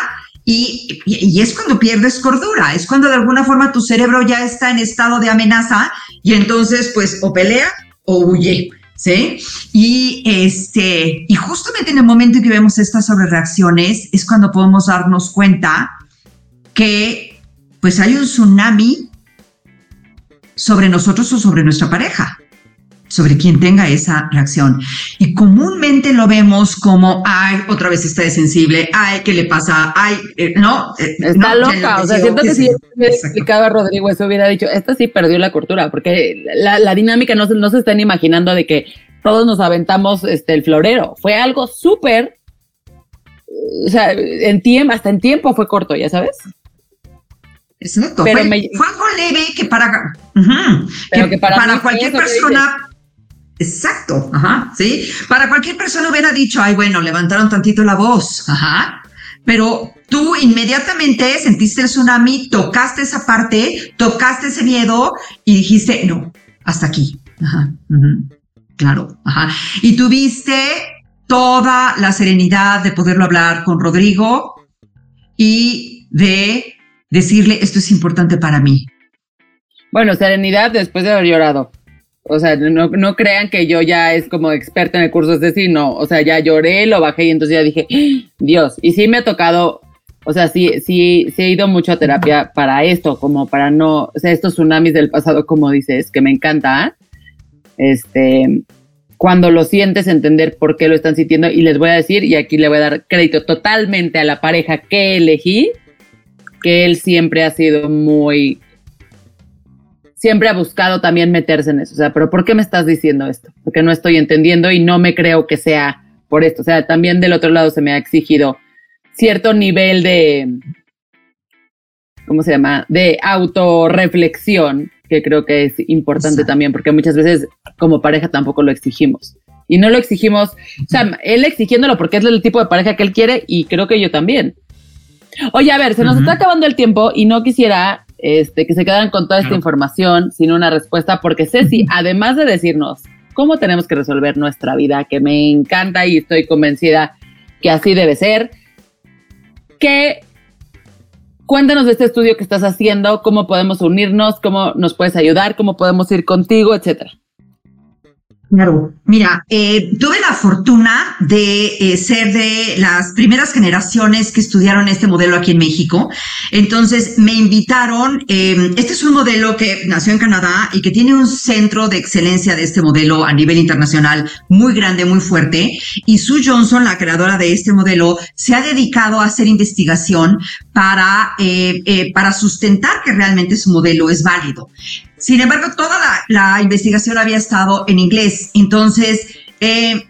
y, es cuando pierdes cordura, es cuando de alguna forma tu cerebro ya está en estado de amenaza y entonces pues o pelea o huye, ¿sí? Y, este, y justamente en el momento en que vemos estas sobrereacciones es cuando podemos darnos cuenta que pues hay un tsunami sobre nosotros o sobre nuestra pareja sobre quien tenga esa reacción. Y comúnmente lo vemos como, ay, otra vez está sensible, ay, ¿qué le pasa? Ay, eh, no. Eh, está loca, o sea, siento que si hubiera explicado a Rodrigo eso, hubiera dicho, esta sí perdió la cortura, porque la, dinámica no se, no se están imaginando de que todos nos aventamos este, el florero. Fue algo súper, o sea, en tiempo, hasta en tiempo fue corto, ya sabes. Exacto. Pero fue, fue, algo leve que para, que, para, cualquier persona Exacto, ajá, sí. Para cualquier persona hubiera dicho, ay, bueno, levantaron tantito la voz, ajá. Pero tú inmediatamente sentiste el tsunami, tocaste esa parte, tocaste ese miedo y dijiste, no, hasta aquí. Ajá, claro, ajá. Y tuviste toda la serenidad de poderlo hablar con Rodrigo y de decirle, esto es importante para mí. Bueno, serenidad después de haber llorado. O sea, no, no crean que yo ya es como experta en el curso sí, no. O sea, ya lloré, lo bajé y entonces ya dije, ¡Ah, Dios. Y sí me ha tocado, o sea, sí, sí, sí he ido mucho a terapia para esto, como para no, o sea, estos tsunamis del pasado, como dices, que me encanta. Este, cuando lo sientes, entender por qué lo están sintiendo. Y les voy a decir, y aquí le voy a dar crédito totalmente a la pareja que elegí, que él siempre ha sido muy siempre ha buscado también meterse en eso. O sea, pero ¿por qué me estás diciendo esto? Porque no estoy entendiendo y no me creo que sea por esto. O sea, también del otro lado se me ha exigido cierto nivel de, ¿cómo se llama? De autorreflexión, que creo que es importante también, porque muchas veces como pareja tampoco lo exigimos. Y no lo exigimos, o sea, él exigiéndolo porque es el tipo de pareja que él quiere y creo que yo también. Oye, a ver, se nos está acabando el tiempo y no quisiera este, que se quedaran con toda esta información sin una respuesta, porque Ceci, además de decirnos cómo tenemos que resolver nuestra vida, que me encanta y estoy convencida que así debe ser, que cuéntanos de este estudio que estás haciendo, cómo podemos unirnos, cómo nos puedes ayudar, cómo podemos ir contigo, etcétera. Claro, mira, eh, tuve la fortuna de eh, ser de las primeras generaciones que estudiaron este modelo aquí en México. Entonces me invitaron, eh, este es un modelo que nació en Canadá y que tiene un centro de excelencia de este modelo a nivel internacional muy grande, muy fuerte. Y Sue Johnson, la creadora de este modelo, se ha dedicado a hacer investigación para, para sustentar que realmente su modelo es válido. Sin embargo, toda la, investigación había estado en inglés. Entonces, eh,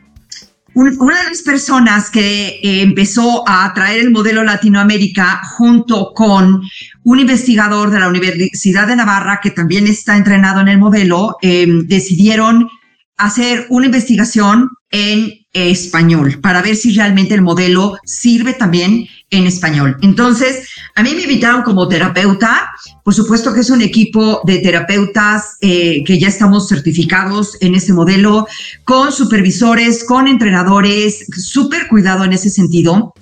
una de las personas que eh, empezó a traer el modelo Latinoamérica junto con un investigador de la Universidad de Navarra que también está entrenado en el modelo, eh, decidieron hacer una investigación en español para ver si realmente el modelo sirve también en español. Entonces, a mí me invitaron como terapeuta. Por supuesto que es un equipo de terapeutas eh, que ya estamos certificados en ese modelo, con supervisores, con entrenadores, súper cuidado en ese sentido.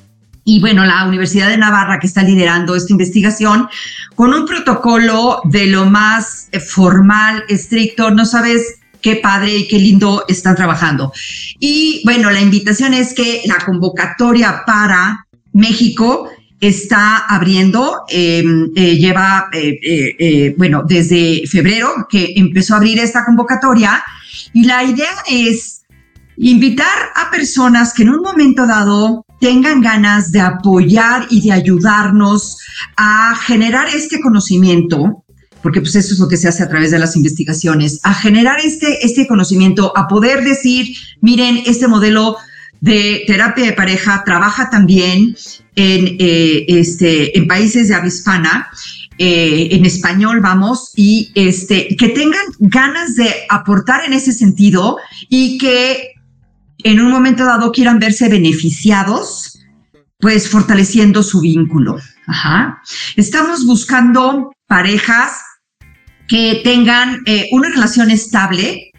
Y bueno, la Universidad de Navarra que está liderando esta investigación con un protocolo de lo más eh, formal, estricto, no sabes qué padre y qué lindo están trabajando. Y bueno, la invitación es que la convocatoria para México está abriendo, em, eh, lleva, eh, eh, bueno, desde febrero que empezó a abrir esta convocatoria y la idea es invitar a personas que en un momento dado tengan ganas de apoyar y de ayudarnos a generar este conocimiento porque pues eso es lo que se hace a través de las investigaciones, a generar este, este conocimiento, a poder decir, miren, este modelo de terapia de pareja trabaja también en, eh, este, en países de habla hispana, eh, en español, vamos, y este, que tengan ganas de aportar en ese sentido y que en un momento dado quieran verse beneficiados, pues fortaleciendo su vínculo. Ajá. Estamos buscando parejas que tengan eh, una relación estable.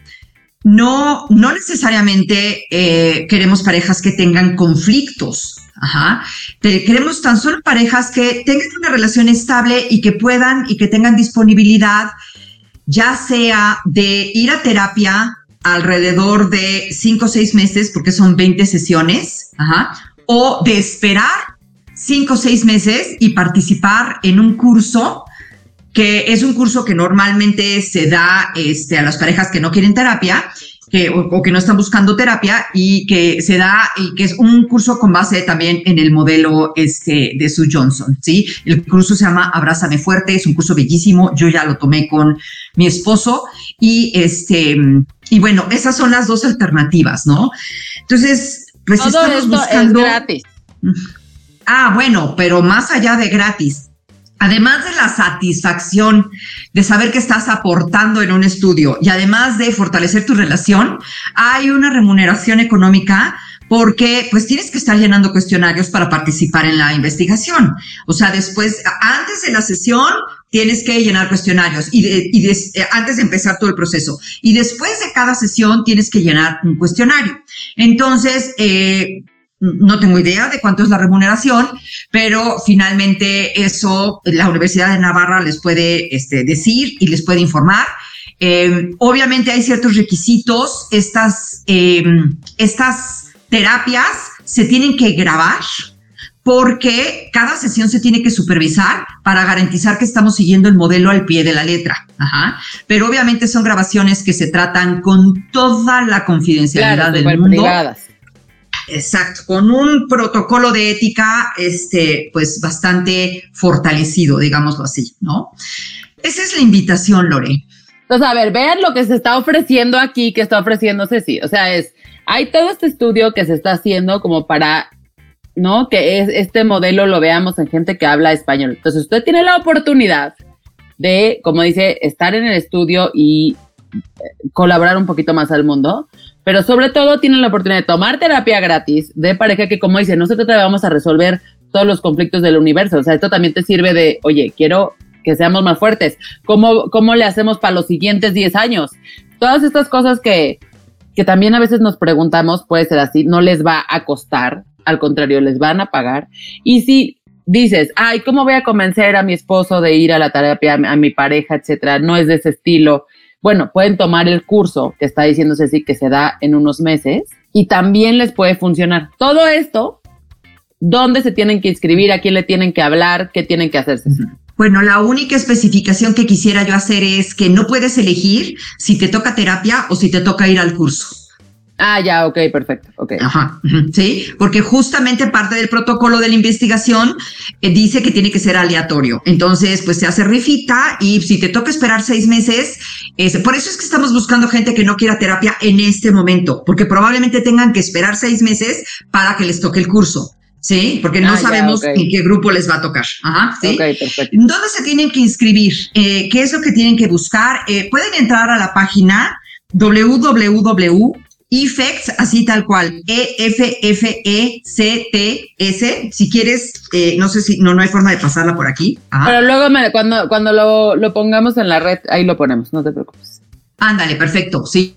No, no necesariamente eh, queremos parejas que tengan conflictos. Ajá. Queremos tan solo parejas que tengan una relación estable y que puedan y que tengan disponibilidad, ya sea de ir a terapia alrededor de cinco o seis meses, porque son 20 sesiones, ajá, o de esperar cinco o seis meses y participar en un curso que es un curso que normalmente se da este, a las parejas que no quieren terapia que, o, que no están buscando terapia y que se da y que es un curso con base también en el modelo este, de Sue Johnson, ¿sí? El curso se llama Abrázame Fuerte, es un curso bellísimo, yo ya lo tomé con mi esposo y este, y bueno, esas son las dos alternativas, ¿no? Entonces, pues Todo estamos buscando... Es gratis. Ah, bueno, pero más allá de gratis, además de la satisfacción de saber que estás aportando en un estudio y además de fortalecer tu relación, hay una remuneración económica porque pues tienes que estar llenando cuestionarios para participar en la investigación. O sea, después, antes de la sesión, tienes que llenar cuestionarios y, eh, antes de empezar todo el proceso. Y después de cada sesión, tienes que llenar un cuestionario. Entonces, eh, no tengo idea de cuánto es la remuneración, pero finalmente eso la Universidad de Navarra les puede este, decir y les puede informar. Eh, obviamente hay ciertos requisitos. Estas, eh, estas terapias se tienen que grabar porque cada sesión se tiene que supervisar para garantizar que estamos siguiendo el modelo al pie de la letra. Pero obviamente son grabaciones que se tratan con toda la confidencialidad del mundo. Exacto, con un protocolo de ética, este, pues bastante fortalecido, digámoslo así, ¿no? Esa es la invitación, Lore. Entonces, a ver, vean lo que se está ofreciendo aquí, que está ofreciendo Ceci. O sea, es, hay todo este estudio que se está haciendo como para, ¿no? Que es, este modelo lo veamos en gente que habla español. Entonces, usted tiene la oportunidad de, como dice, estar en el estudio y eh, colaborar un poquito más al mundo pero sobre todo tienen la oportunidad de tomar terapia gratis de pareja que, como dice, no se trata de vamos a resolver todos los conflictos del universo. O sea, esto también te sirve de, oye, quiero que seamos más fuertes. ¿Cómo, cómo le hacemos para los siguientes 10 años? Todas estas cosas que, que también a veces nos preguntamos, puede ser así, no les va a costar, al contrario, les van a pagar. Y si dices, ay, ¿cómo voy a convencer a mi esposo de ir a la terapia, a mi pareja, etcétera? No es de ese estilo bueno, pueden tomar el curso que está diciéndose así que se da en unos meses y también les puede funcionar. Todo esto, ¿dónde se tienen que inscribir? ¿A quién le tienen que hablar? ¿Qué tienen que hacerse? Bueno, la única especificación que quisiera yo hacer es que no puedes elegir si te toca terapia o si te toca ir al curso. Ah, ya, ok, perfecto, ok. Ajá, sí, porque justamente parte del protocolo de la investigación eh, dice que tiene que ser aleatorio. Entonces, pues se hace rifita y si te toca esperar seis meses, es, por eso es que estamos buscando gente que no quiera terapia en este momento, porque probablemente tengan que esperar seis meses para que les toque el curso. ¿sí? Porque no ah, sabemos en qué grupo les va a tocar. Ajá, ¿sí? perfecto. ¿Dónde se tienen que inscribir? Eh, ¿Qué es lo que tienen que buscar? Eh, pueden entrar a la página www Effects, así tal cual, E-F-F-E-C-T-S. Si quieres, eh, no sé si, no, no hay forma de pasarla por aquí. Pero luego cuando, cuando lo, lo, pongamos en la red, ahí lo ponemos, no te preocupes. Ándale, perfecto, sí.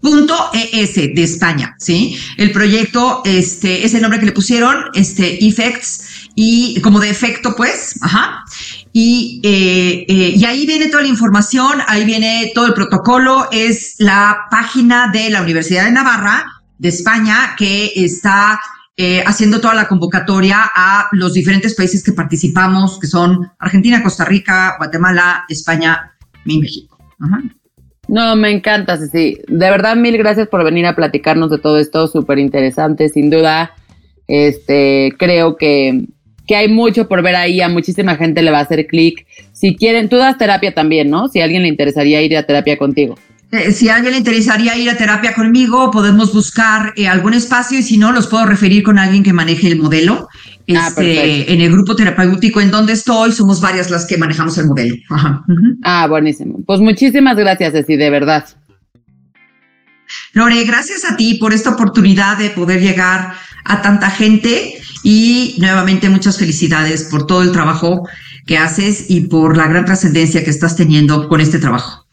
Punto ES de España, ¿sí? El proyecto, este, es el nombre que le pusieron, este, Effects, y como de efecto, pues, ajá. Y, eh, eh, y ahí viene toda la información, ahí viene todo el protocolo, es la página de la Universidad de Navarra, de España, que está eh, haciendo toda la convocatoria a los diferentes países que participamos, que son Argentina, Costa Rica, Guatemala, España y México. No, me encanta, Ceci. De verdad, mil gracias por venir a platicarnos de todo esto, súper interesante, sin duda. Este, creo que que hay mucho por ver ahí, a muchísima gente le va a hacer clic. Si quieren, tú das terapia también, ¿no? Si a alguien le interesaría ir a terapia contigo. Eh, si a alguien le interesaría ir a terapia conmigo, podemos buscar eh, algún espacio y si no, los puedo referir con alguien que maneje el modelo. Ah, este, en el grupo terapéutico en donde estoy, somos varias las que manejamos el modelo. Ah, buenísimo. Pues muchísimas gracias, Ceci, de verdad. Lore, gracias a ti por esta oportunidad de poder llegar a tanta gente y nuevamente muchas felicidades por todo el trabajo que haces y por la gran trascendencia que estás teniendo con este trabajo.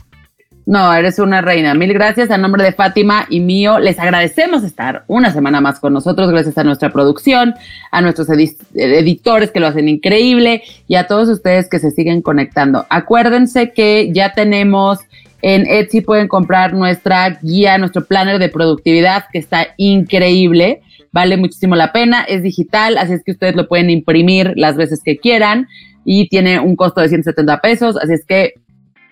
No, eres una reina. Mil gracias a nombre de Fátima y mío. Les agradecemos estar una semana más con nosotros, gracias a nuestra producción, a nuestros editores que lo hacen increíble y a todos ustedes que se siguen conectando. Acuérdense que ya tenemos en Etsy, pueden comprar nuestra guía, nuestro planner de productividad que está increíble vale muchísimo la pena, es digital, así es que ustedes lo pueden imprimir las veces que quieran. y tiene un costo de 170 pesos, así es que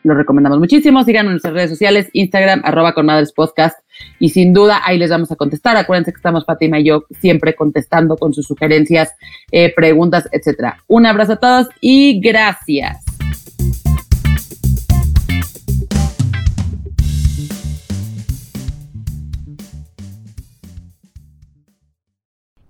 lo recomendamos muchísimo. Síganos en nuestras redes sociales, Instagram, arroba con madres. Y sin duda ahí les vamos a contestar. Acuérdense que estamos Fátima y yo siempre contestando con sus sugerencias, eh, preguntas, etcétera. Un abrazo a todos y gracias.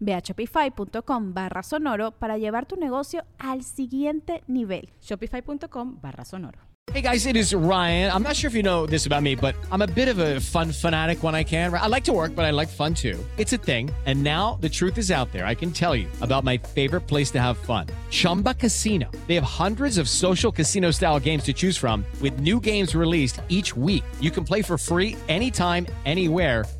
Ve a shopify.com barra sonoro para llevar tu negocio al siguiente nivel. Shopify.com barra sonoro. Hey guys, it is Ryan. I'm not sure if you know this about me, but I'm a bit of a fun fanatic when I can. I like to work, but I like fun too. It's a thing. And now the truth is out there. I can tell you about my favorite place to have fun. Chumba Casino. They have hundreds of social casino style games to choose from with new games released each week. You can play for free anytime, anywhere